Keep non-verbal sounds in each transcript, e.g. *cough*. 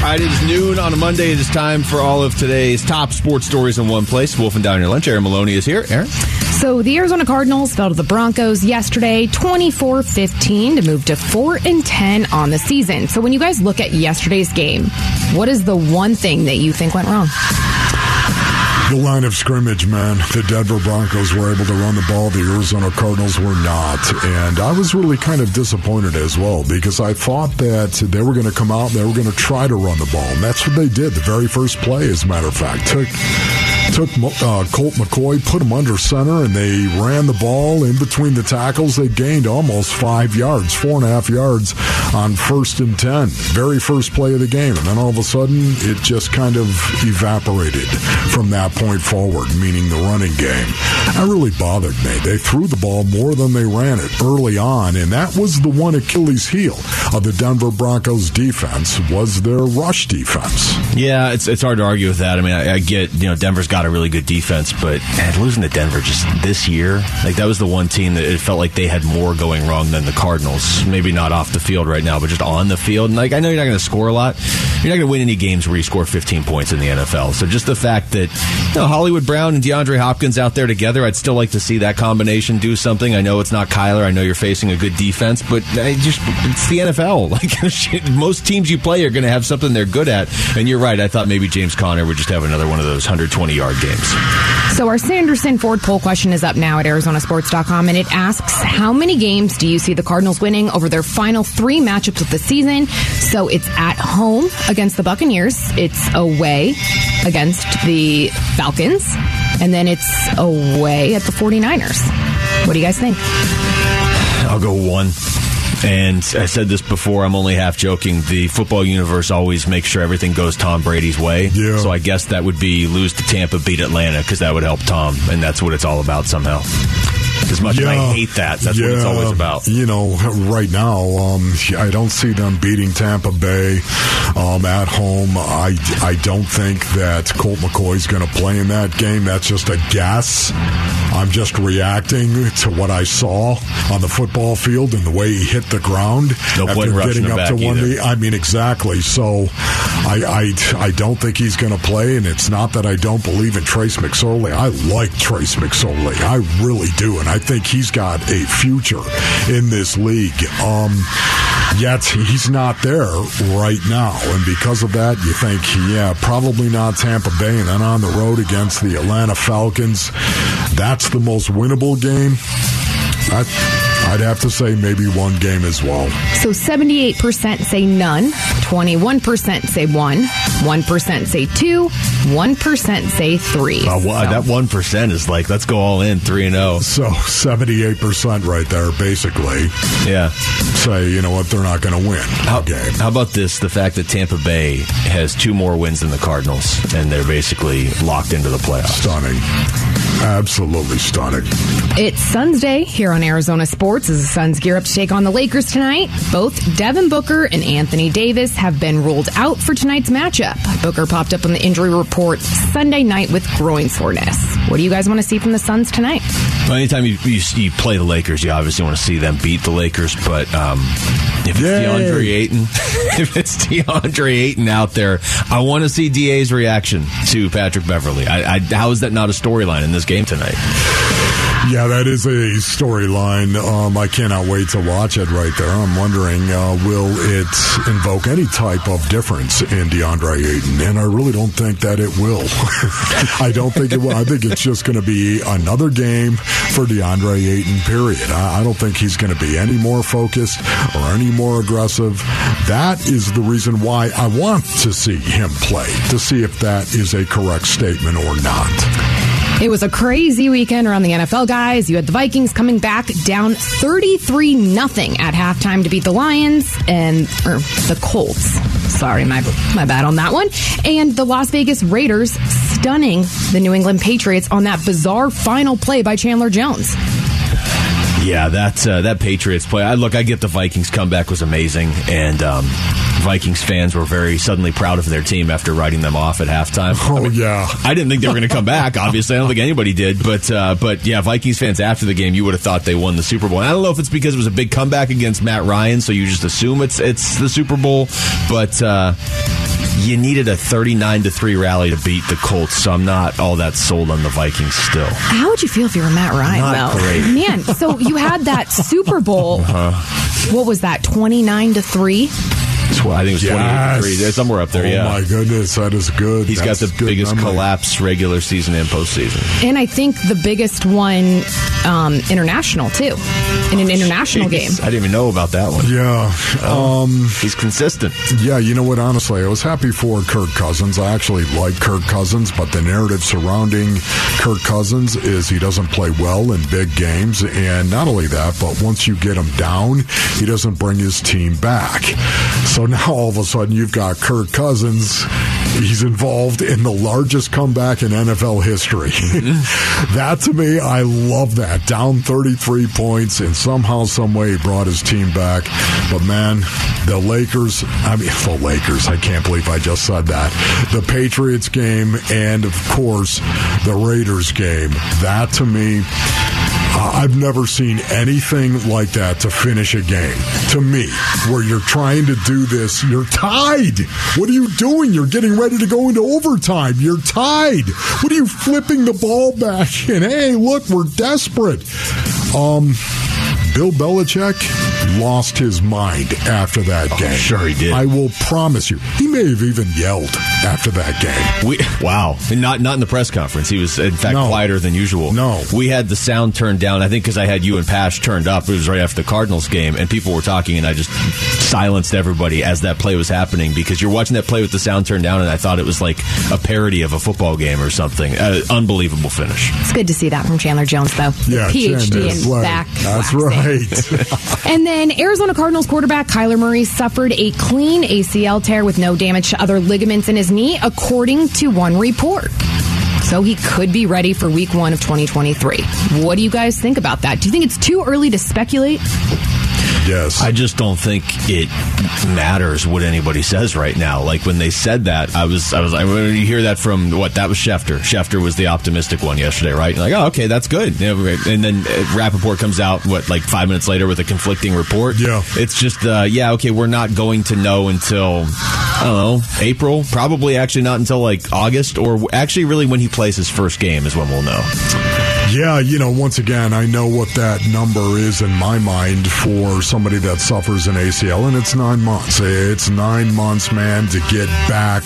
All right, it is noon on a Monday. It is time for all of today's top sports stories in one place. Wolfing down your lunch. Aaron Maloney is here. Aaron? So the Arizona Cardinals fell to the Broncos yesterday, 24-15 to move to 4 and 10 on the season. So when you guys look at yesterday's game, what is the one thing that you think went wrong? The line of scrimmage, man. The Denver Broncos were able to run the ball. The Arizona Cardinals were not. And I was really kind of disappointed as well because I thought that they were going to come out, and they were going to try to run the ball. And that's what they did. The very first play, as a matter of fact, took took uh, Colt McCoy, put him under center, and they ran the ball in between the tackles. They gained almost five yards, four and a half yards on first and ten. Very first play of the game. And then all of a sudden, it just kind of evaporated from that point forward, meaning the running game. That really bothered me. They threw the ball more than they ran it early on, and that was the one Achilles heel of the Denver Broncos defense was their rush defense. Yeah, it's it's hard to argue with that. I mean, I, I get you know Denver's got a really good defense, but man, losing to Denver just this year, like that was the one team that it felt like they had more going wrong than the Cardinals. Maybe not off the field right now, but just on the field. And like I know you're not going to score a lot. You're not going to win any games where you score 15 points in the NFL. So just the fact that you know, Hollywood Brown and DeAndre Hopkins out there together, I'd still like to see that combination do something. I know it's not Kyler. I know you're facing a good defense, but I just it's the NFL. *laughs* Like most teams you play are going to have something they're good at. And you're right. I thought maybe James Conner would just have another one of those 120 yard games. So our Sanderson Ford poll question is up now at ArizonaSports.com, and it asks how many games do you see the Cardinals winning over their final three matchups of the season? So it's at home against the Buccaneers, it's away against the Falcons, and then it's away at the 49ers. What do you guys think? I'll go one. And I said this before, I'm only half joking. The football universe always makes sure everything goes Tom Brady's way. Yeah. So I guess that would be lose to Tampa, beat Atlanta, because that would help Tom. And that's what it's all about somehow. As much as I hate that, that's what it's always about. You know, right now, um, I don't see them beating Tampa Bay um, at home. I, I don't think that Colt McCoy's going to play in that game. That's just a guess. I'm just reacting to what I saw on the football field and the way he hit the ground No after getting up to one knee. I mean, exactly. So I, I, I don't think he's going to play, and it's not that I don't believe in Trace McSorley. I like Trace McSorley. I really do, and I think he's got a future in this league. Um, yet he's not there right now, and because of that, you think, yeah, probably not Tampa Bay, and then on the road against the Atlanta Falcons, that's the most winnable game. I, I'd have to say maybe one game as well. So 78% say none, 21% say one, 1% say two, 1% say three. Uh, wha- So- That 1% is like, let's go all in 3 and oh. 0. So 78% right there, basically. Yeah. Say, you know what, they're not going to win How, the game. how about this? The fact that Tampa Bay has two more wins than the Cardinals, and they're basically locked into the playoffs. Stunning. Absolutely stunning. It's Sunday here on Arizona Sports as the Suns gear up to take on the Lakers tonight. Both Devin Booker and Anthony Davis have been ruled out for tonight's matchup. Booker popped up on the injury report Sunday night with groin soreness. What do you guys want to see from the Suns tonight? Well, anytime you, you, you play the Lakers, you obviously want to see them beat the Lakers. But um, if it's Yay. DeAndre Ayton, *laughs* if it's DeAndre Ayton out there, I want to see Da's reaction to Patrick Beverley. I, I, how is that not a storyline in this game tonight? Yeah, that is a storyline. Um, I cannot wait to watch it right there. I'm wondering, uh, will it invoke any type of difference in DeAndre Ayton? And I really don't think that it will. *laughs* I don't think it will. I think it's just going to be another game for DeAndre Ayton, period. I, I don't think he's going to be any more focused or any more aggressive. That is the reason why I want to see him play, to see if that is a correct statement or not. It was a crazy weekend around the NFL, guys. You had the Vikings coming back down 33 nothing at halftime to beat the Lions and or the Colts. Sorry, my my bad on that one. And the Las Vegas Raiders stunning the New England Patriots on that bizarre final play by Chandler Jones. Yeah, that uh, that Patriots play. I look, I get the Vikings comeback was amazing, and um, Vikings fans were very suddenly proud of their team after writing them off at halftime. Oh I mean, yeah, I didn't think they were going to come back. Obviously, I don't think anybody did. But uh, but yeah, Vikings fans after the game, you would have thought they won the Super Bowl. And I don't know if it's because it was a big comeback against Matt Ryan, so you just assume it's it's the Super Bowl, but. Uh, you needed a 39 to 3 rally to beat the Colts, so I'm not all that sold on the Vikings still. How would you feel if you were Matt Ryan? Not though? great. Man, so you had that Super Bowl. *laughs* Uh-huh. What was that? 29 to 3? Tw- I think it was 28 Yes. to 3. Somewhere up there, oh yeah. my goodness, that is good. He's That's got the biggest memory. collapse regular season and postseason. And I think the biggest one um, international, too, in an international game. I didn't even know about that one. Yeah, um, He's consistent. yeah. You know what? Honestly, I was happy for Kirk Cousins. I actually like Kirk Cousins, but the narrative surrounding Kirk Cousins is he doesn't play well in big games, and not only that, but once you get him down, he doesn't bring his team back. So now all of a sudden you've got Kirk Cousins. He's involved in the largest comeback in NFL history. *laughs* that to me, I love that. Down 33 points, and somehow, some way, he brought his team back. But man, the Lakers, I mean, the Lakers, I can't believe I just said that. The Patriots game, and of course, the Raiders game. That to me, I've never seen anything like that to finish a game. To me, where you're trying to do this, you're tied. What are you doing? You're getting ready to go into overtime. You're tied. What are you flipping the ball back? And hey, look, we're desperate. Um, Bill Belichick lost his mind after that game. sure he did. I will promise you. He may have even yelled after that game. We, wow, and not not in the press conference. He was in fact No. quieter than usual. No. we had the sound turned down. I think because I had you and Pasch turned up. It was right after the Cardinals game, and people were talking, and I just silenced everybody as that play was happening because you're watching that play with the sound turned down, and I thought it was like a parody of a football game or something. Uh, unbelievable finish. It's good to see that from Chandler Jones, though. Yeah, PhD Chandler's in right. back. That's waxing. right. *laughs* And then Arizona Cardinals quarterback Kyler Murray suffered a clean ACL tear with no damage to other ligaments in his knee, according to one report. So he could be ready for week one of 2023. What do you guys think about that? Do you think it's too early to speculate? yes. I just don't think it matters what anybody says right now. Like when they said that, I was, I was like, when you hear that from what that was Schefter. Schefter was the optimistic one yesterday, right? Like, oh, okay, that's good. And then uh, Rapoport comes out what like five minutes later with a conflicting report. Yeah. it's just, uh, yeah, okay, we're not going to know until I don't know April. Probably actually not until like August, or actually really when he plays his first game is when we'll know. Yeah, you know, once again, I know what that number is in my mind for somebody that suffers an ACL, and it's nine months. It's nine months, man, to get back,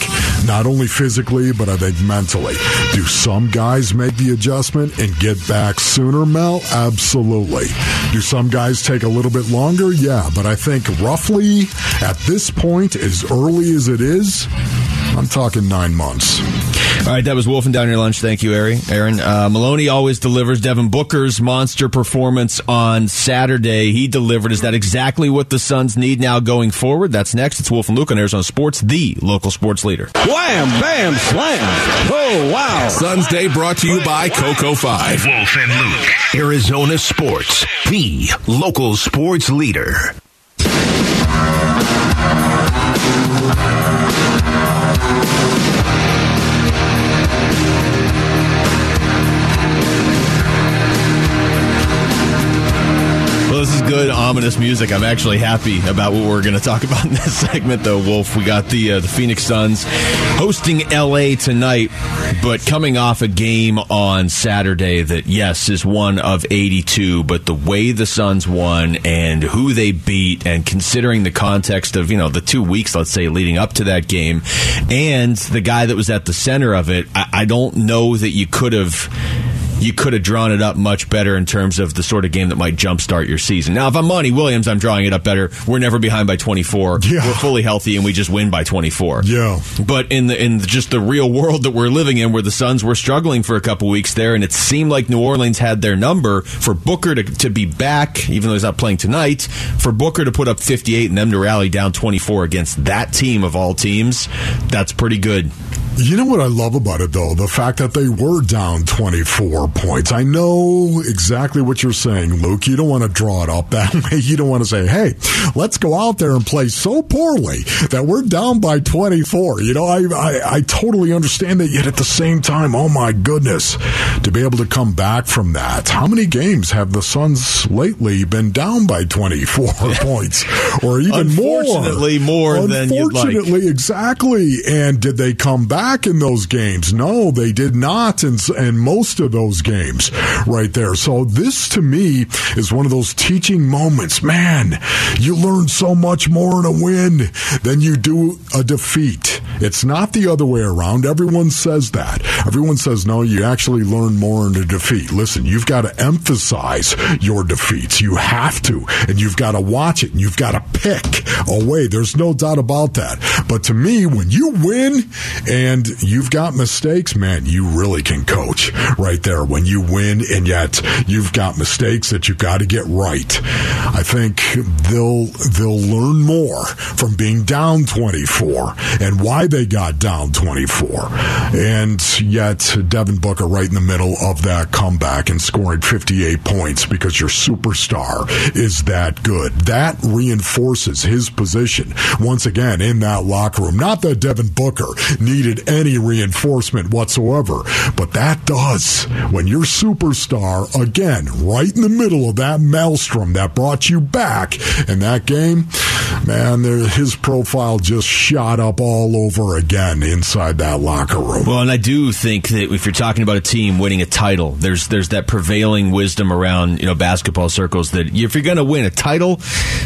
not only physically, but I think mentally. Do some guys make the adjustment and get back sooner, Mel? Absolutely. Do some guys take a little bit longer? Yeah, but I think roughly at this point, as early as it is, I'm talking nine months. All right, that was Wolfing Down Your Lunch. Thank you, Aaron. Aaron uh, Maloney always delivers. Devin Booker's monster performance on Saturday. He delivered. Is that exactly what the Suns need now going forward? That's next. It's Wolf and Luke on Arizona Sports, the local sports leader. Wham, bam, slam. Oh, wow. Sun's Day brought to you by Coco 5. Wolf and Luke. Arizona Sports, the local sports leader. This is good, ominous music. I'm actually happy about what we're going to talk about in this *laughs* segment, though, Wolf. We got the uh, the Phoenix Suns hosting LA tonight, but coming off a game on Saturday that, yes, is one of 82, but the way the Suns won and who they beat, and considering the context of, you know, the two weeks, let's say, leading up to that game, and the guy that was at the center of it, I, I don't know that you could have you could have drawn it up much better in terms of the sort of game that might jumpstart your season. Now, if I'm Monty Williams, I'm drawing it up better. We're never behind by 24. Yeah. We're fully healthy and we just win by 24. Yeah. But in the in just the real world that we're living in, where the Suns were struggling for a couple weeks there, and it seemed like New Orleans had their number for Booker to, to be back, even though he's not playing tonight, for Booker to put up 58 and them to rally down 24 against that team of all teams, that's pretty good. You know what I love about it, though? The fact that they were down 24 points. I know exactly what you're saying, Luke. You don't want to draw it up *laughs* that way. You don't want to say, hey, let's go out there and play so poorly that we're down by 24. You know, I, I, I totally understand that, yet at the same time, oh my goodness, to be able to come back from that. How many games have the Suns lately been down by 24 *laughs* points? Or even more? Unfortunately, more than you'd like. Unfortunately, exactly. And did they come back in those games? No, they did not in, in most of those games right there. So this to me is one of those teaching moments. Man, you learn so much more in a win than you do a defeat. It's not the other way around. Everyone says that. Everyone says, no, you actually learn more in a defeat. Listen, you've got to emphasize your defeats. You have to. And you've got to watch it. And you've got to pick away. There's no doubt about that. But to me, when you win and you've got mistakes, man, you really can coach right there. When you win and yet you've got mistakes that you've got to get right. I think they'll they'll learn more from being down 24 and why they got down 24. And yet Devin Booker right in the middle of that comeback and scoring 58 points because your superstar is that good. That reinforces his position once again in that locker room. Not that Devin Booker needed any reinforcement whatsoever, but that does when your superstar again right in the middle of that maelstrom that brought you back in that game, man, there, his profile just shot up all over again inside that locker room. Well, and I do think that if you're talking about a team winning a title, there's there's that prevailing wisdom around you know basketball circles that if you're going to win a title,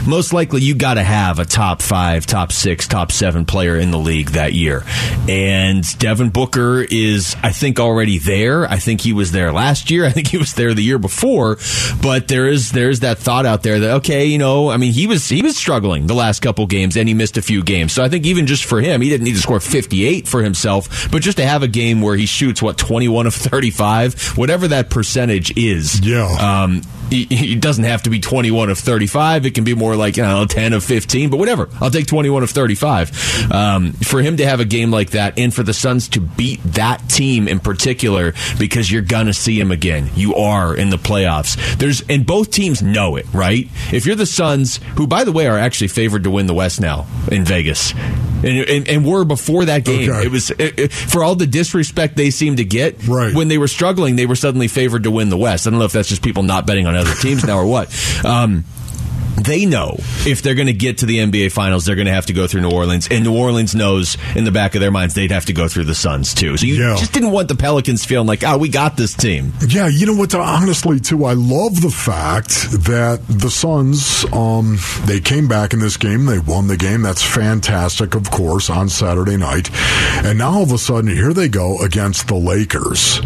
most likely you got to have a top five, top six, top seven player in the league that year. And Devin Booker is, I think, already there. I think he was there last year. I think he was there the year before. But there is there's that thought out there that okay, you know, I mean, he was he was struggling the last couple games and he missed a few games. So I think even just for him, he didn't need to score 58 for himself, but just to have a game where he shoots what 21 of 35, whatever that percentage is. Yeah. Um, it doesn't have to be 21 of 35. It can be more like, you know, 10 of 15, but whatever. I'll take 21 of 35. Um, for him to have a game like that and for the Suns to beat that team in particular because you're going to see him again. You are in the playoffs. There's, and both teams know it, right? If you're the Suns, who by the way are actually favored to win the West now in Vegas, and, and, and were before that game. Okay. It was it, it- for all the disrespect they seemed to get Right. when they were struggling. They were suddenly favored to win the West. I don't know if that's just people not betting on other teams now or what. Um, they know if they're going to get to the NBA Finals, they're going to have to go through New Orleans, and New Orleans knows in the back of their minds they'd have to go through the Suns too. So you Yeah. just didn't want the Pelicans feeling like, oh, we got this team. Yeah, you know what? Honestly, too, I love the fact that the Suns, um, they came back in this game. They won the game. That's fantastic, of course, on Saturday night. And now all of a sudden, here they go against the Lakers.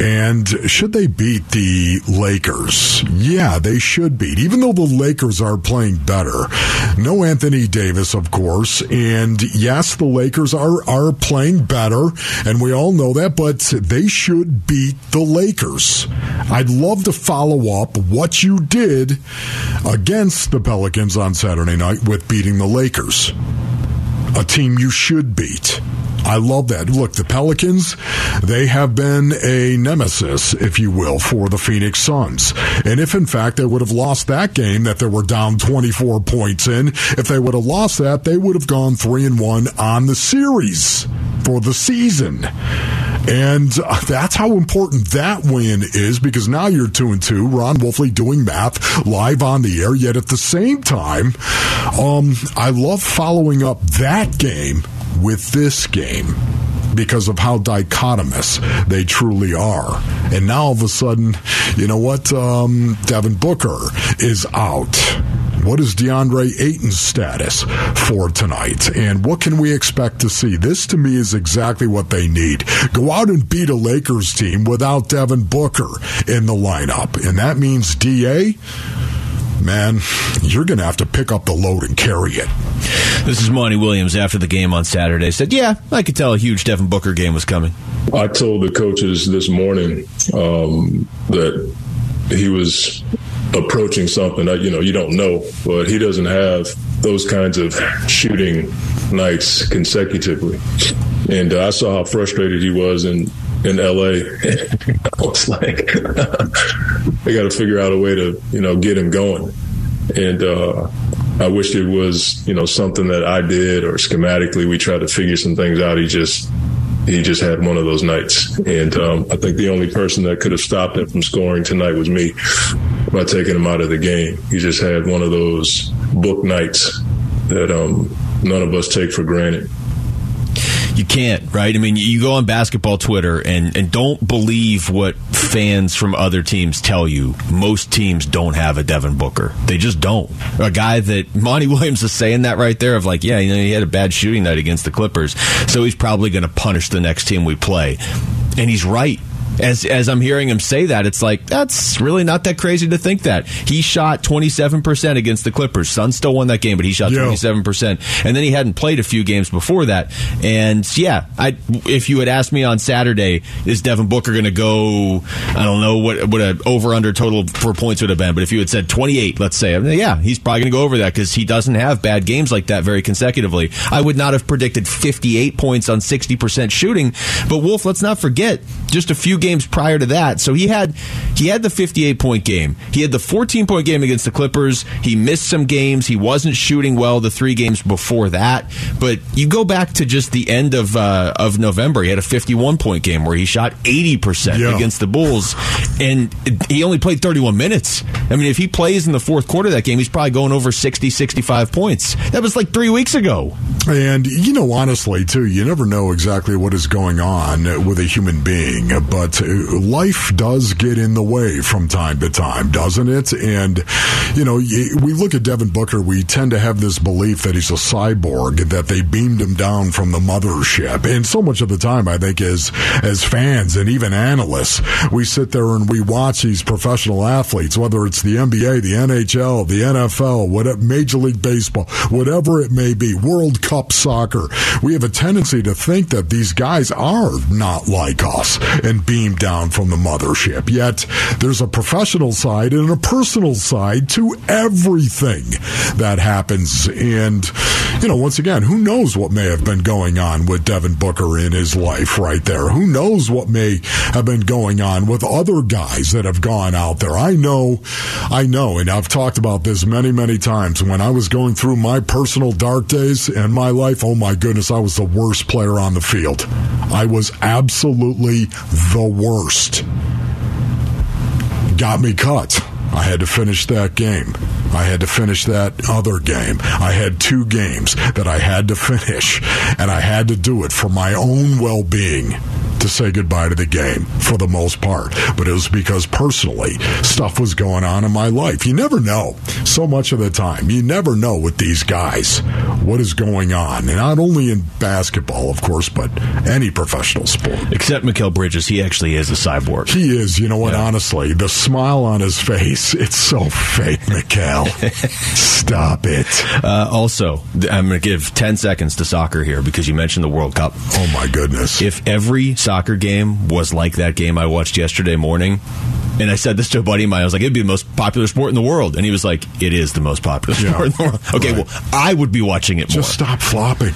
And should they beat the Lakers? Yeah, they should beat, even though the Lakers are playing better. No Anthony Davis, of course. And yes, the Lakers are, are playing better. And we all know that, but they should beat the Lakers. I'd love to follow up what you did against the Pelicans on Saturday night with beating the Lakers, a team you should beat. I love that. Look, the Pelicans, they have been a nemesis, if you will, for the Phoenix Suns. And if in fact they would have lost that game that they were down 24 points in, if they would have lost that, they would have gone 3 and 1 on the series for the season. And uh, that's how important that win is because now you're two and two. Ron Wolfley doing math live on the air. Yet at the same time, um, I love following up that game with this game because of how dichotomous they truly are. And now all of a sudden, you know what? Um, Devin Booker is out. What is DeAndre Ayton's status for tonight? And what can we expect to see? This to me is exactly what they need. Go out and beat a Lakers team without Devin Booker in the lineup. And that means DA man, you're going to have to pick up the load and carry it. This is Monty Williams after the game on Saturday. Said, "Yeah, I could tell a huge Devin Booker game was coming." I told the coaches this morning um, that he was approaching something that you know you don't know, but he doesn't have those kinds of shooting nights consecutively. And uh, I saw how frustrated he was in in LA. *laughs* I was like, they got to figure out a way to you know get him going. And uh, I wish it was you know something that I did or schematically we tried to figure some things out. He just he just had one of those nights. And um, I think the only person that could have stopped him from scoring tonight was me by taking him out of the game. He just had one of those book nights that um, none of us take for granted you can't, right? I mean, you go on basketball Twitter and, and don't believe what fans from other teams tell you. Most teams don't have a Devin Booker. They just don't. A guy that *laughs* Monty Williams is saying that right there of like, yeah, you know, he had a bad shooting night against the Clippers, so he's probably going to punish the next team we play. And he's right as as I'm hearing him say that, it's like that's really not that crazy to think that he shot 27 percent against the Clippers. Suns still won that game, but he shot 27 percent, and then he hadn't played a few games before that. And yeah, I if you had asked me on Saturday, is Devin Booker going to go? I don't know what what a over under total for points would have been, but if you had said 28, let's say, I mean, yeah, he's probably going to go over that because he doesn't have bad games like that very consecutively. I would not have predicted 58 points on 60 percent shooting, but Wolf, let's not forget just a few games prior to that. So he had he had the 58 point game. He had the 14 point game against the Clippers. He missed some games. He wasn't shooting well the three games before that. But you go back to just the end of uh, of November. He had a 51 point game where he shot 80 percent against the Bulls, and he only played 31 minutes. I mean, if he plays in the fourth quarter of that game, he's probably going over 60, 65 points. That was like three weeks ago. And you know, honestly, too, you never know exactly what is going on with a human being, but life does get in the way from time to time, doesn't it? And, you know, we look at Devin Booker, we tend to have this belief that he's a cyborg, that they beamed him down from the mothership. And so much of the time, I think, as, as fans and even analysts, we sit there and we watch these professional athletes, whether it's the NBA, the NHL, the NFL, whatever, Major League Baseball, whatever it may be, World Cup soccer. We have a tendency to think that these guys are not like us and down from the mothership. Yet there's a professional side and a personal side to everything that happens. And, you know, once again, who knows what may have been going on with Devin Booker in his life right there? Who knows what may have been going on with other guys that have gone out there? I know, I know, and I've talked about this many, many times. When I was going through my personal dark days in my life, oh my goodness, I was the worst player on the field. I was absolutely the worst got me cut. I had to finish that game. I had to finish that other game. I had two games that I had to finish, and I had to do it for my own well being to say goodbye to the game for the most part. But it was because personally, stuff was going on in my life. You never know so much of the time. You never know with these guys what is going on. And not only in basketball, of course, but any professional sport. Except Mikal Bridges. He actually is a cyborg. He is. You know what? Yeah. Honestly, the smile on his face, it's so fake, Mikal. *laughs* Stop it. Uh, also, I'm going to give 10 seconds to soccer here because you mentioned the World Cup. Oh, my goodness. If every soccer soccer game was like that game I watched yesterday morning. And I said this to a buddy of mine. I was like, it'd be the most popular sport in the world. And he was like, it is the most popular sport in the world. *laughs* Okay, right. well, I would be watching it more. Just more. stop flopping.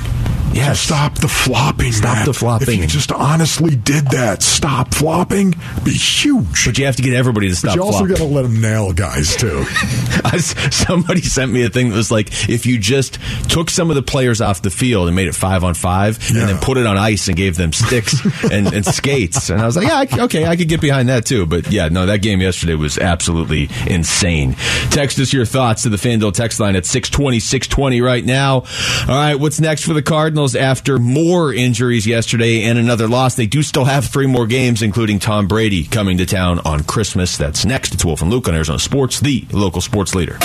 Yeah, stop the flopping. Stop man. the flopping. If you just honestly did that, stop flopping, be huge. But you have to get everybody to stop. Flopping. But you also got to let them nail guys too. *laughs* Somebody sent me a thing that was like, if you just took some of the players off the field and made it five on five, yeah. and then put it on ice and gave them sticks *laughs* and, and, skates, and I was like, yeah, I, okay, I could get behind that too. But yeah, no, that game yesterday was absolutely insane. Text us your thoughts to the FanDuel text line at 620, 620 right now. All right, what's next for the Cardinals after more injuries yesterday and another loss? They do still have three more games, including Tom Brady coming to town on Christmas. That's next. It's Wolf and Luke on Arizona Sports, the local sports leader.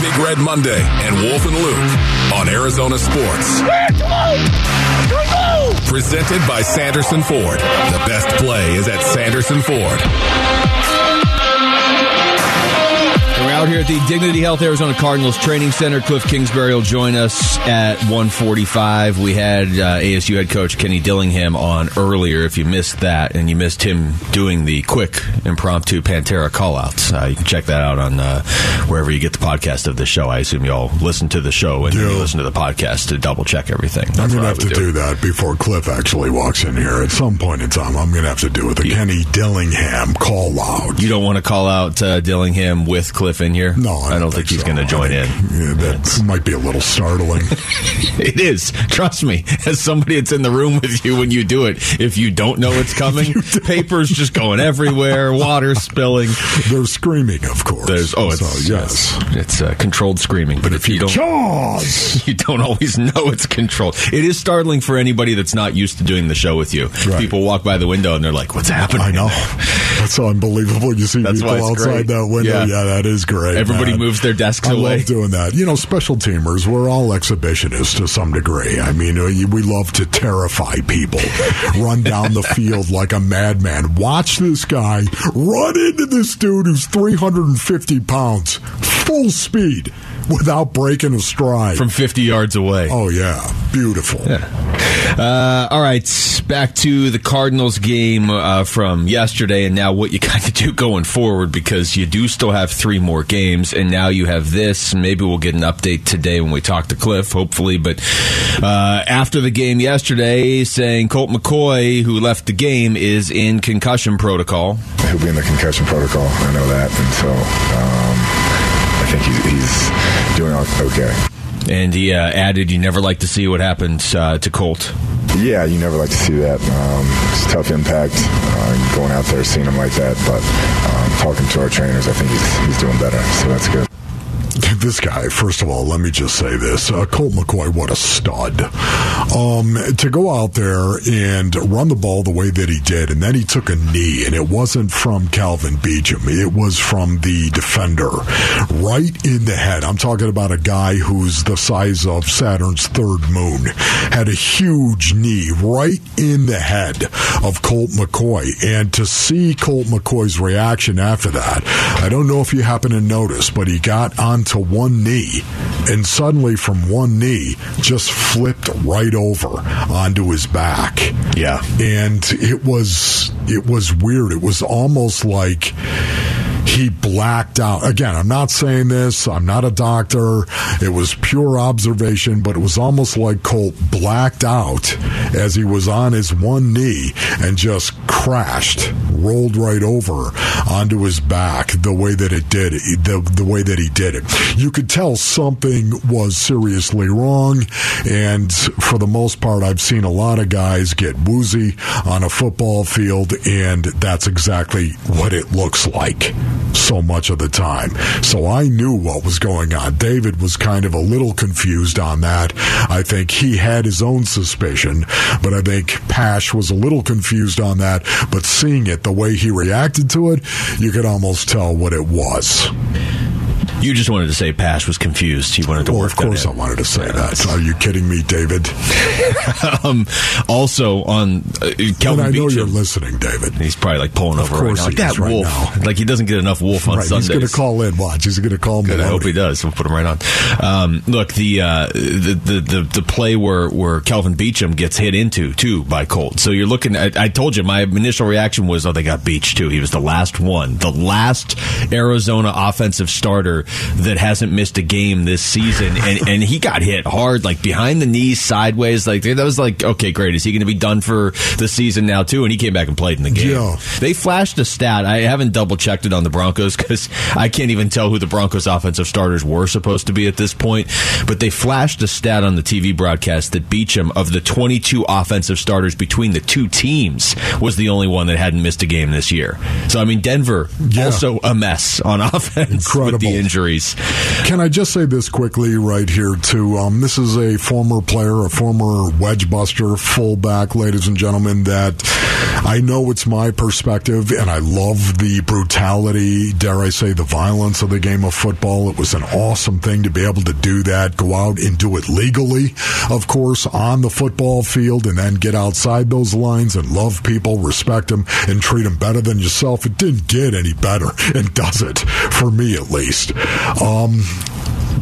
Big Red Monday and Wolf and Luke on Arizona Sports. Presented by Sanderson Ford. The best play is at Sanderson Ford. Out here at the Dignity Health Arizona Cardinals Training Center. Cliff Kingsbury will join us at 145. We had uh, ASU head coach Kenny Dillingham on earlier. If you missed that and you missed him doing the quick impromptu Pantera callouts, uh, you can check that out on uh, wherever you get the podcast of the show. I assume you all listen to the show and then you listen to the podcast to double check everything. That's I'm going to have to do. that before Cliff actually walks in here. At some point in time, I'm going to have to do it. The Kenny Dillingham call out. You don't want to call out uh, Dillingham with Cliff in here? No, I don't, think, he's so. going to join I in. Yeah, that might be a little startling. *laughs* It is. Trust me. As somebody that's in the room with you when you do it, if you don't know it's coming, *laughs* papers just going everywhere, water spilling. They're screaming, of course. There's oh, it's So, yes. it's uh, controlled screaming. But if you don't, Jaws. *laughs* you don't always know it's controlled. It is startling for anybody that's not used to doing the show with you. Right. People walk by the window and they're like, "What's happening?" I know. That's unbelievable. You see That's people outside great. that window. Yeah. Yeah. that is great. Everybody man. moves their desks I away. love doing that. You know, special teamers, we're all exhibitionists to some degree. I mean, uh, we love to terrify people, *laughs* run down the field like a madman. Watch this guy run into this dude who's 350 pounds, full speed, without breaking a stride. From 50 yards away. oh, yeah. Beautiful. Uh, all right, back to the Cardinals game uh, from yesterday, and now what you *laughs* kind of do going forward because you do still have three more games, and now you have this. Maybe we'll get an update today when we talk to Cliff, hopefully. But uh, after the game yesterday, saying Colt McCoy, who left the game, is in concussion protocol. He'll be in the concussion protocol. I know that, and so um, I think he's, he's doing okay. And he uh, added, "You never like to see what happens uh, to Colt." Yeah, you never like to see that. Um, it's a tough impact uh, going out there, seeing him like that. But um, talking to our trainers, I think he's, he's doing better, so that's good. This guy, first of all, let me just say this. Uh, Colt McCoy, what a stud. Um, to go out there and run the ball the way that he did, and then he took a knee, and it wasn't from Kelvin Beachum. It was from the defender right in the head. I'm talking about a guy who's the size of Saturn's third moon. Had a huge knee right in the head of Colt McCoy. And to see Colt McCoy's reaction after that, I don't know if you happen to notice, but he got onto one knee and suddenly from one knee just flipped right over onto his back. Yeah. And it was it was weird. It was almost like he blacked out. Again, I'm not saying this. I'm not a doctor. It was pure observation, but it was almost like Colt blacked out as he was on his one knee and just crashed, rolled right over onto his back the way that it did, the, the way that he did it. You could tell something was seriously wrong. And for the most part, I've seen a lot of guys get woozy on a football field, and that's exactly what it looks like so much of the time. So I knew what was going on. David was kind of a little confused on that. I think he had his own suspicion, but I think Pasch was a little confused on that. But seeing it, the way he reacted to it, you could almost tell what it was. You just wanted to say Pasch was confused. He wanted to Well, work of course, I wanted to say that. Are you kidding me, David? *laughs* um, also on uh, Kelvin I know you're listening, David. He's probably like pulling Of over right now. Like he is that right wolf. now. Like he doesn't get enough wolf on right, Sundays. he's going to call in. Watch, he's going to call Good. I hope he does. We'll put him right on. Um, look, the, uh, the the the the play where where Kelvin Beachum gets hit into too by Colt. So you're looking. at I told you my initial reaction was, oh, they got beached too. He was the last one, the last Arizona offensive starter that hasn't missed a game this season, and and he got hit hard, like behind the knees, sideways. Like that was like, okay, great. Is he going to be done for the season now too? And he came back and played in the game. Yeah. They flashed a stat. I haven't double checked it on the Broncos because I can't even tell who the Broncos offensive starters were supposed to be at this point. But they flashed a stat on the TV broadcast that Beachum, of the 22 offensive starters between the two teams, was the only one that hadn't missed a game this year. So, I mean, Denver Yeah. also a mess on *laughs* offense Incredible. with the injuries. Can I just say this quickly right here, too? Um, this is a former player, a former wedge buster, fullback, ladies and gentlemen, that I know it's my perspective, and I love the brutality, dare I say, the violence of the game of football. It was an awesome thing to be able to do that, go out and do it legally, of course, on the football field, and then get outside those lines and love people, respect them, and treat them better than yourself. It didn't get any better, and does it, for me at least. Um,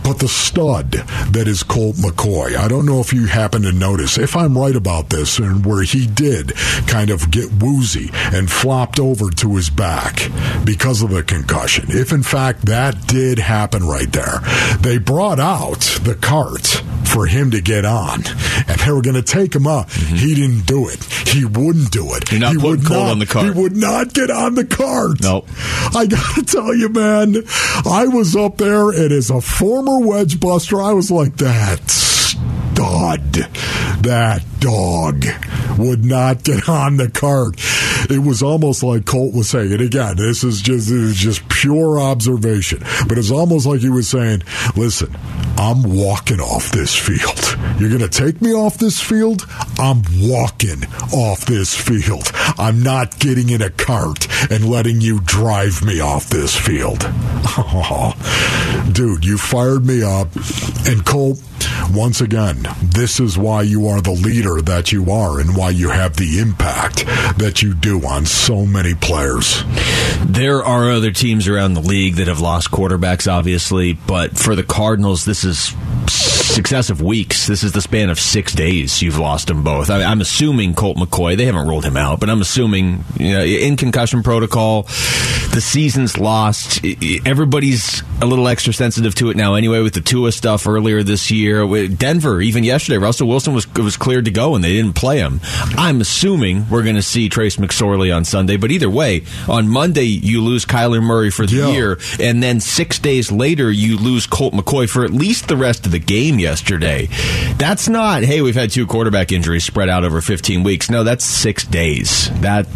but the stud that is Colt McCoy, I don't know if you happen to notice, if I'm right about this, and where he did kind of get woozy and flopped over to his back because of the concussion. If in fact that did happen right there, they brought out the cart for him to get on, and they were going to take him up. Mm-hmm. He didn't do it. He wouldn't do it. You're not he would Colt not, on the cart. He would not get on the cart. Nope. I got to tell you, man, I was up there, and as a former wedge buster, I was like, that stud, that dog would not get on the cart. It was almost like Colt was saying, and again, this is just this is just pure observation, but it's almost like he was saying, "Listen, I'm walking off this field. You're going to take me off this field. I'm walking off this field. I'm not getting in a cart and letting you drive me off this field." Oh, *laughs* dude, you fired me up, and Colt. Once again, this is why you are the leader that you are and why you have the impact that you do on so many players. There are other teams around the league that have lost quarterbacks, obviously, but for the Cardinals, this is successive weeks. This is the span of six days you've lost them both. I, am assuming Colt McCoy, they haven't ruled him out, but I'm assuming you know, in concussion protocol, the season's lost. Everybody's a little extra sensitive to it now anyway with the Tua stuff earlier this year. Denver, even yesterday, Russell Wilson was, was cleared to go and they didn't play him. I'm assuming we're going to see Trace McSorley on Sunday, but either way, on Monday, you lose Kyler Murray for the year, and then six days later, you lose Colt McCoy for at least the rest of the game yesterday. That's not, hey, we've had two quarterback injuries spread out over 15 weeks. No, that's six days. That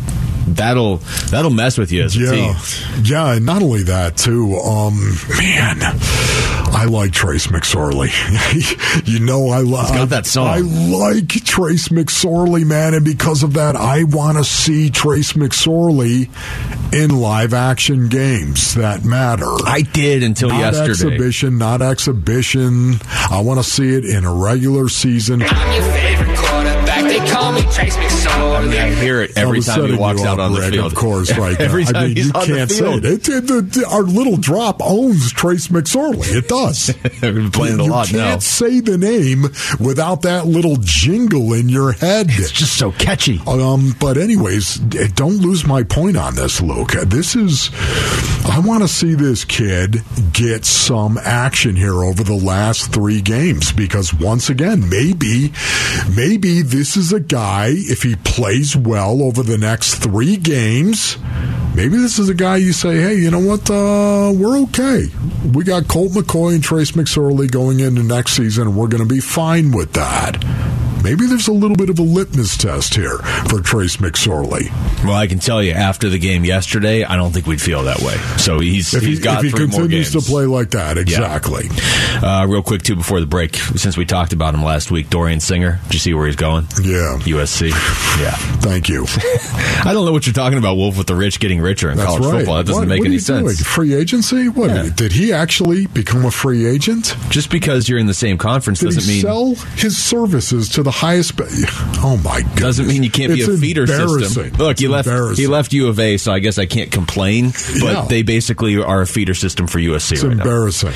that'll that'll mess with you as a Yeah, team. yeah, and not only that too. Um, man, I like Trace McSorley. *laughs* you know, I love got that song. I like Trace McSorley, man, and because of that, I want to see Trace McSorley in live action games that matter. I did until not yesterday. exhibition, not exhibition. I want to see it in a regular season. I'm your favorite quarterback. They call me Trace McSorley. I hear it every time he walks out on the field. Of course, right *laughs* every time I mean, he's you on can't the say field. it. It- it- the- our little drop owns Trace McSorley. It does. *laughs* We've been playing it a you can't now. say the name without that little jingle in your head. It's just so catchy. Um, but anyways, don't lose my point on this, Luke. This is, I want to see this kid get some action here over the last three games because once again, maybe, maybe this is a guy if he plays well over the next three games. Maybe this is a guy you say, hey, you know what? Uh, we're okay. We got Colt McCoy and Trace McSorley going into next season, we're going to be fine with that. Maybe there's a little bit of a litmus test here for Trace McSorley. Well, I can tell you, after the game yesterday, I don't think we'd feel that way. So he's If he, he's got if he three more continues games. to play like that, exactly. Uh, real quick, too, before the break, since we talked about him last week, Dorian Singer. Did you see where he's going? Yeah. USC. Yeah. *laughs* Thank you. *laughs* I don't know what you're talking about, Wolf, with the rich getting richer in That's college right. football. That doesn't What- make what any you doing? sense. Free agency? What Yeah. did he actually become a free agent? Just because you're in the same conference Did doesn't he mean sell his services to the highest? Oh my god! doesn't mean you can't be a feeder system. Look, he left he left U of A, so I guess I can't complain. But Yeah. they basically are a feeder system for USC It's right now. embarrassing.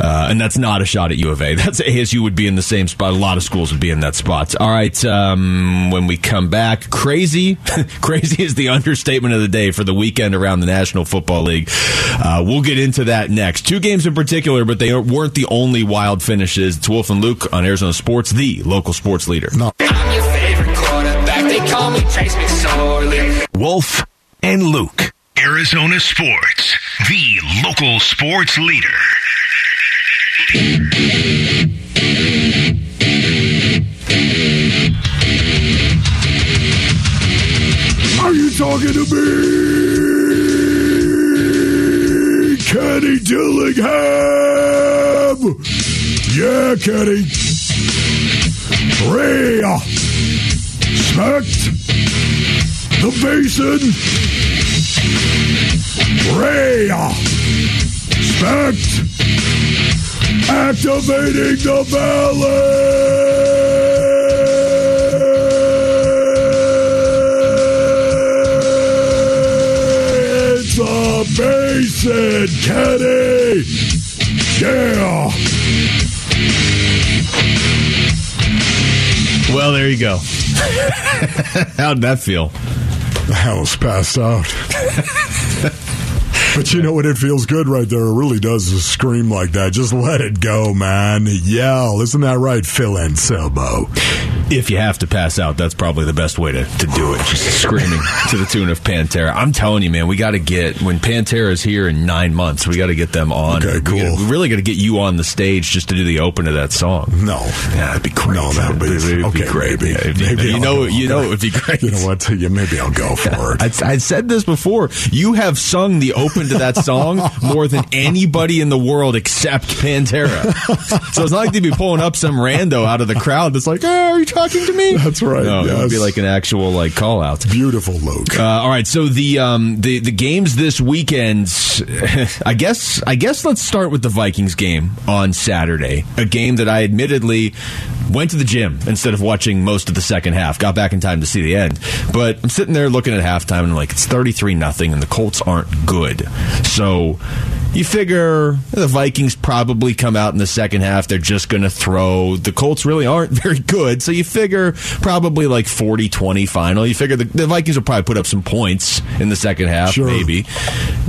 Uh, and that's not a shot at U of A. *laughs* That's ASU would be in the same spot. A lot of schools would be in that spot. All right. Um, when we come back, crazy, *laughs* crazy is the understatement of the day for the weekend around the National Football League. Uh, we'll get into that next. Two games in particular, but they weren't the only wild finishes. It's Wolf and Luke on Arizona Sports, the local sports leader. I'm your favorite quarterback. They call me Trace McSorley. Wolf and Luke. Arizona Sports, the local sports leader. Are you talking to me, Kenny Dillingham? Yeah, Kenny. Respect the basin. Respect activating the valley. Basin, Kenny. Yeah. Well, there you go. *laughs* How'd that feel? I was passed out. but you know what? It feels good right there. It really does to scream like that. Just let it go, man. Yell. Isn't that right, Phil Anselmo? If you have to pass out, that's probably the best way to, to do it. Just screaming *laughs* to the tune of Pantera. I'm telling you, man, we got to get, when Pantera is here in nine months, we got to get them on. Okay, We cool. gotta- We, really got to get you on the stage just to do the open of that song. No. Yeah, it'd be great. No, that'd be, It'd be great. Maybe, Yeah, it'd be- maybe you I'll know, go. you know, Okay. it'd be great. You know what? Yeah, maybe I'll go for it. I, I said this before. You have sung the open to that song more than anybody in the world except Pantera. *laughs* so it's not like they'd be pulling up some rando out of the crowd that's like, "Oh, are you talking to me?" *laughs* That's right, No, it would be like an actual like call out. Beautiful, Luke. Uh, all right, so the um, the the games this weekend. *laughs* I guess I guess let's start with the Vikings game on Saturday. A game that I admittedly went to the gym instead of watching most of the second half. Got back in time to see the end, but I'm sitting there looking at halftime and I'm like it's 33 nothing, and the Colts aren't good. So you figure the Vikings probably come out in the second half. They're just going to throw. The Colts really aren't *laughs* very good. So you figure probably like 40 20 final. You figure the, the Vikings will probably put up some points in the second half, Sure. maybe.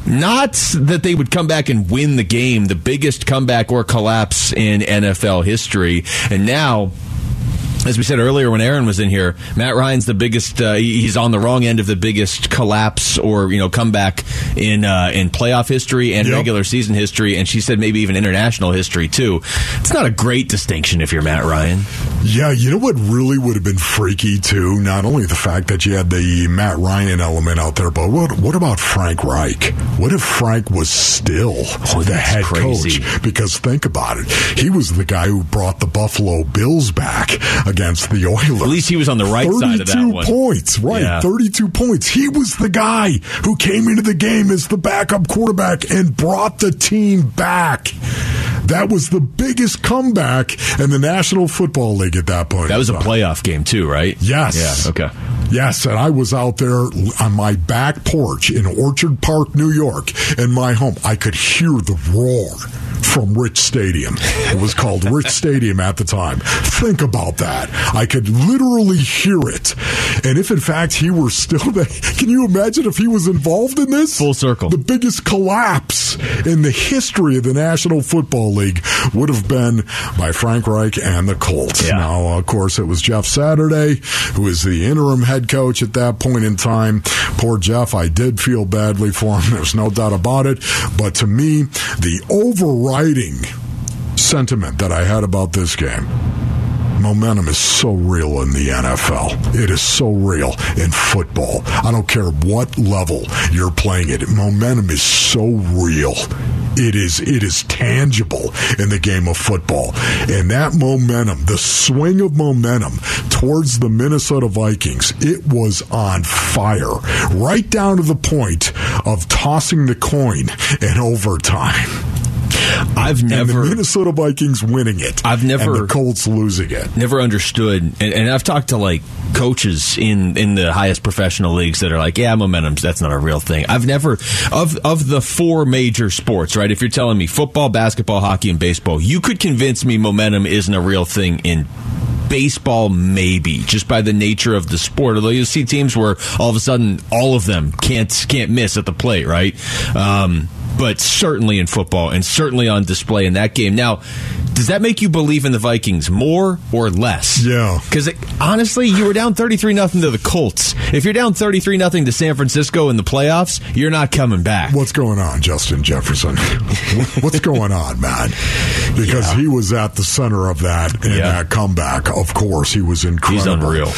Not that they would come back and win the game, the biggest comeback or collapse in NFL history. And now as we said earlier when Aaron was in here, Matt Ryan's the biggest. Uh, he's on the wrong end of the biggest collapse or you know comeback in uh, in playoff history and Yep. regular season history, and she said maybe even international history too. It's not a great distinction if you're Matt Ryan. Yeah, you know what really would have been freaky too? Not only the fact that you had the Matt Ryan element out there, but what what about Frank Reich? What if Frank was still the Oh, that's head crazy. coach? Because think about it, he was the guy who brought the Buffalo Bills back against the Oilers. At least he was on the right side of that 32 one. points, right? Yeah. 32 points. He was the guy who came into the game as the backup quarterback and brought the team back. That was the biggest comeback in the National Football League at that point. That was a playoff game too, right? Yes. Yeah. Okay. Yes, and I was out there on my back porch in Orchard Park, New York, in my home. I could hear the roar from Rich Stadium. It was called Rich Stadium at the time. Think about that. I could literally hear it. And if in fact he were still there, *laughs* can you imagine if he was involved in this? Full circle. The biggest collapse in the history of the National Football League would have been by Frank Reich and the Colts. Yeah. Now, of course, it was Jeff Saturday, who was the interim head coach at that point in time. Poor Jeff, I did feel badly for him. *laughs* There's no doubt about it. But to me, the overriding sentiment that I had about this game momentum is so real in the NFL. It is so real in football. I don't care what level you're playing it. Momentum is so real. It is it is tangible in the game of football. And that momentum, the swing of momentum towards the Minnesota Vikings, it was on fire. Right down to the point of tossing the coin in overtime. I've never. Minnesota Vikings winning it. I've never- Colts losing it. never understood and, and I've talked to like coaches in in the highest professional leagues that are like yeah momentum's that's not a real thing I've never of of the four major sports right if you're telling me football basketball hockey and baseball you could convince me momentum isn't a real thing in baseball maybe just by the nature of the sport although you see teams where all of a sudden all of them can't can't miss at the plate right um, but certainly in football and certainly on display in that game now does that make you believe in the Vikings more or less? Yeah. Because honestly, you were down 33 nothing to the Colts. If you're down 33 nothing to San Francisco in the playoffs, you're not coming back. What's going on, Justin Jefferson? *laughs* What's going on, man? Because he was at the center of that in Yeah. that comeback. Of course, he was incredible. unreal.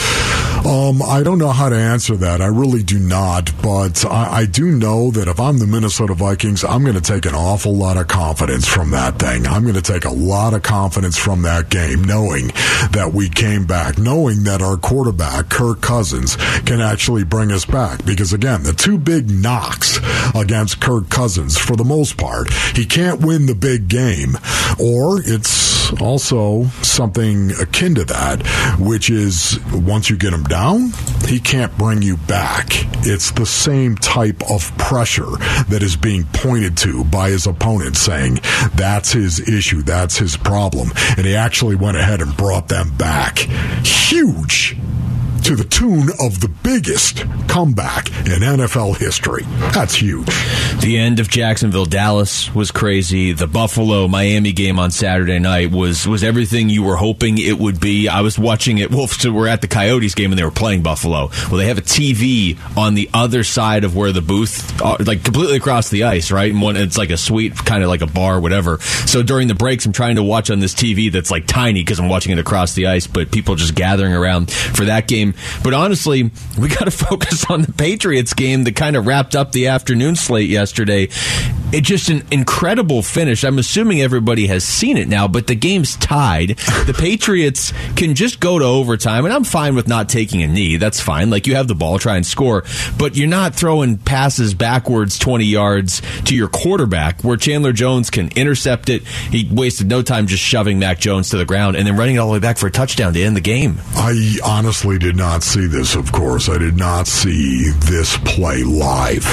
Um, I don't know how to answer that. I really do not. But I, I do know that if I'm the Minnesota Vikings, I'm going to take an awful lot of confidence from that thing. I'm going to take a lot of confidence from that game, knowing that we came back, knowing that our quarterback, Kirk Cousins, can actually bring us back. Because again, the two big knocks against Kirk Cousins, for the most part, he can't win the big game, or it's also something akin to that, which is once you get him down, he can't bring you back. It's the same type of pressure that is being pointed to by his opponent, saying that's his issue, that's his problem. And he actually went ahead and brought them back. Huge to the tune of the biggest comeback in NFL history. That's huge. The end of Jacksonville Dallas was crazy. The Buffalo Miami game on Saturday night was was everything you were hoping it would be. I was watching it. Wolves were at the Coyotes game and they were playing Buffalo. Well, they have a TV on the other side of where the booth, uh, like completely across the ice, right? And one, it's like a suite, kind of like a bar, whatever. So during the breaks, I'm trying to watch on this TV that's like tiny because I'm watching it across the ice, but people just gathering around for that game. But honestly, we got to *laughs* focus on the Patriots game that kind of wrapped up the afternoon slate yesterday. It's just an incredible finish. I'm assuming everybody has seen it now, but the game's tied. The *laughs* Patriots can just go to overtime, and I'm fine with not taking a knee. That's fine. Like you have the ball, try and score, but you're not throwing passes backwards 20 yards to your quarterback where Chandler Jones can intercept it. He wasted no time just shoving Mac Jones to the ground and then running it all the way back for a touchdown to end the game. I honestly did not see this, of course. I did not see this play live.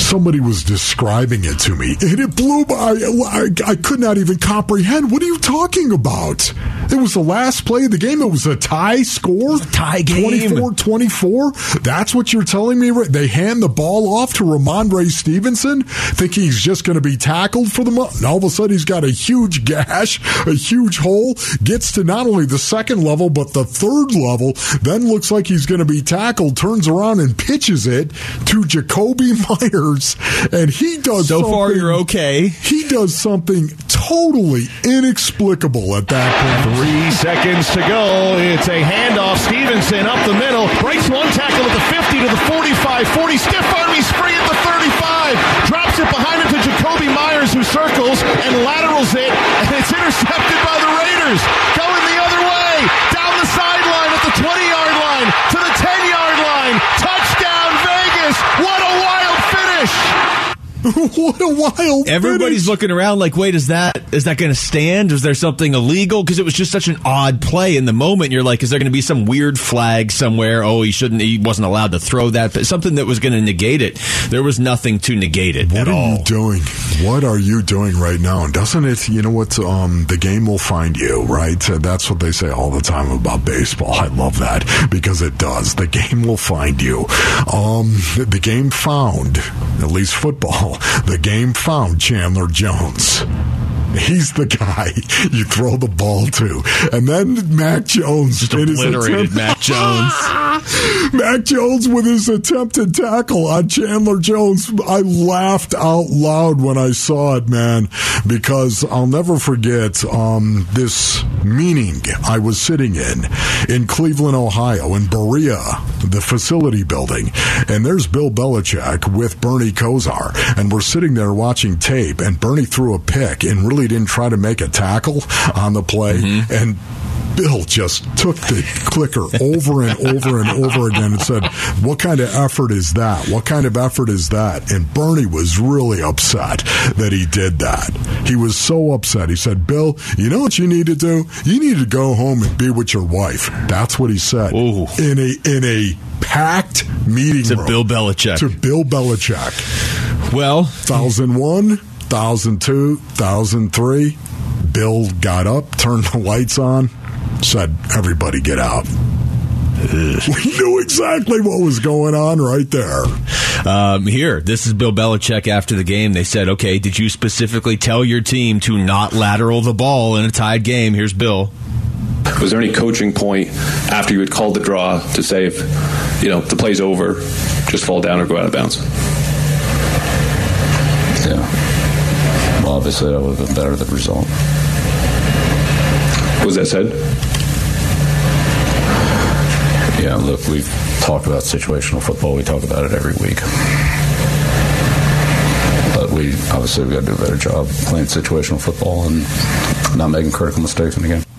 Somebody was describing it to me, and it blew by. I, I could not even comprehend. What are you talking about? It was the last play of the game. It was a tie score. Tie game. 24 24. That's what you're telling me? They hand the ball off to Rhamondre Stevenson, thinking he's just going to be tackled for the month. And all of a sudden, he's got a huge gash, a huge hole, gets to not only the second level, but the third level, then looks like he's going to be tackled, turns around and pitches it to Jakobi *laughs* Meyers. And he does So far, something- you're okay. He does something totally inexplicable at that point. Three seconds to go. It's a handoff. Stevenson up the middle. Breaks one tackle at the 50 to the 45. 40. Stiff arm. He's free at the 35. Drops it behind him to Jakobi Meyers, who circles and laterals it. And it's intercepted by the Raiders. Going the other way. Down the sideline at the 20 yard line to the 10 yard line. Touchdown, Vegas. What a wild finish. *laughs* what a wild Everybody's finish. looking around like, wait, is that is that going to stand? Is there something illegal? Because it was just such an odd play in the moment. You're like, is there going to be some weird flag somewhere? Oh, he shouldn't. He wasn't allowed to throw that. But something that was going to negate it. There was nothing to negate it What at are all. you doing? What are you doing right now? And doesn't it, you know what, um, the game will find you, right? Uh, That's what they say all the time about baseball. I love that because it does. The game will find you. Um, the game found, at least football, the game found Chandler Jones. He's the guy you throw the ball to. And then Mac Jones Just obliterated Mac Jones. *laughs* Mac Jones with his attempted tackle on Chandler Jones. I laughed out loud when I saw it, man, because I'll never forget um, this meeting I was sitting in in Cleveland, Ohio, in Berea, the facility building. And there's Bill Belichick with Bernie Kosar. And we're sitting there watching tape, and Bernie threw a pick and really didn't try to make a tackle on the play. Mm-hmm. And Bill just took the clicker over and over and over again and said, What kind of effort is that? What kind of effort is that? And Bernie was really upset that he did that. He was so upset. He said, Bill, you know what you need to do? You need to go home and be with your wife. That's what he said. Ooh. In a in a packed meeting To room. Bill Belichick. To Bill Belichick. Well, 1001, 1002, 1003. Bill got up, turned the lights on, said, Everybody get out. We knew exactly what was going on right there. um, here, this is Bill Belichick after the game. They said, okay, did you specifically tell your team to not lateral the ball in a tied game? Here's Bill. Was there any coaching point after you had called the draw to say if you know the play's over, just fall down or go out of bounds? Yeah. Obviously, that would have been better the result. Was that said? Yeah, look, we've talked about situational football. We talk about it every week. But we obviously we got to do a better job playing situational football and not making critical mistakes in the game.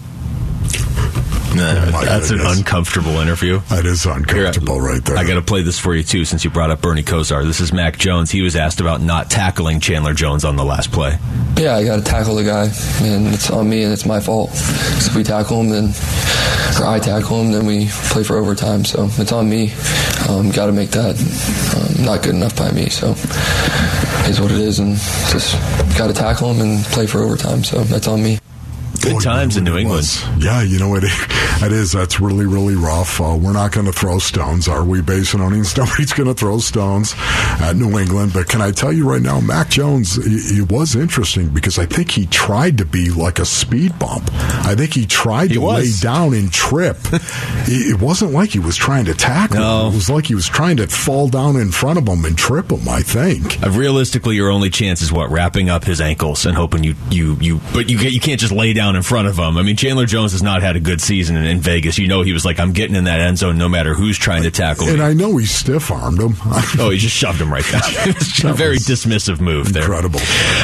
Nah, that's an uncomfortable interview. That is uncomfortable right there. I got to play this for you too, since you brought up Bernie Kosar. This is Mac Jones. He was asked about not tackling Chandler Jones on the last play. Yeah, I got to tackle the guy, and it's on me, and it's my fault. 'Cause if we tackle him, then or I tackle him, then we play for overtime. So it's on me. Um, got to make that um, not good enough by me. So it's what it is, and just got to tackle him and play for overtime. So that's on me. Good times in New England. Yeah, you know it. It is. That's really, really rough. Uh, we're not going to throw stones, are we, Basin Onions? *laughs* Nobody's going to throw stones at New England. But can I tell you right now, Mac Jones? It, it was interesting because I think he tried to be like a speed bump. I think he tried He to was. lay down and trip. *laughs* it, it wasn't like he was trying to tackle. No. him. It was like he was trying to fall down in front of him and trip him. I think. Uh, realistically, your only chance is what wrapping up his ankles and hoping you you you. But you you can't just lay down in front of him. I mean, Chandler Jones has not had a good season in, in Vegas. You know, he was like, I'm getting in that end zone no matter who's trying to tackle me. And I know he stiff armed him. *laughs* Oh, he just shoved him right down. *laughs* It's a very dismissive move there. Incredible.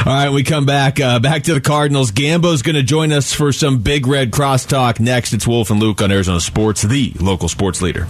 All right, we come back. Uh, back to the Cardinals. Gambo's going to join us for some Big Red crosstalk next. It's Wolf and Luke on Arizona Sports, the local sports leader.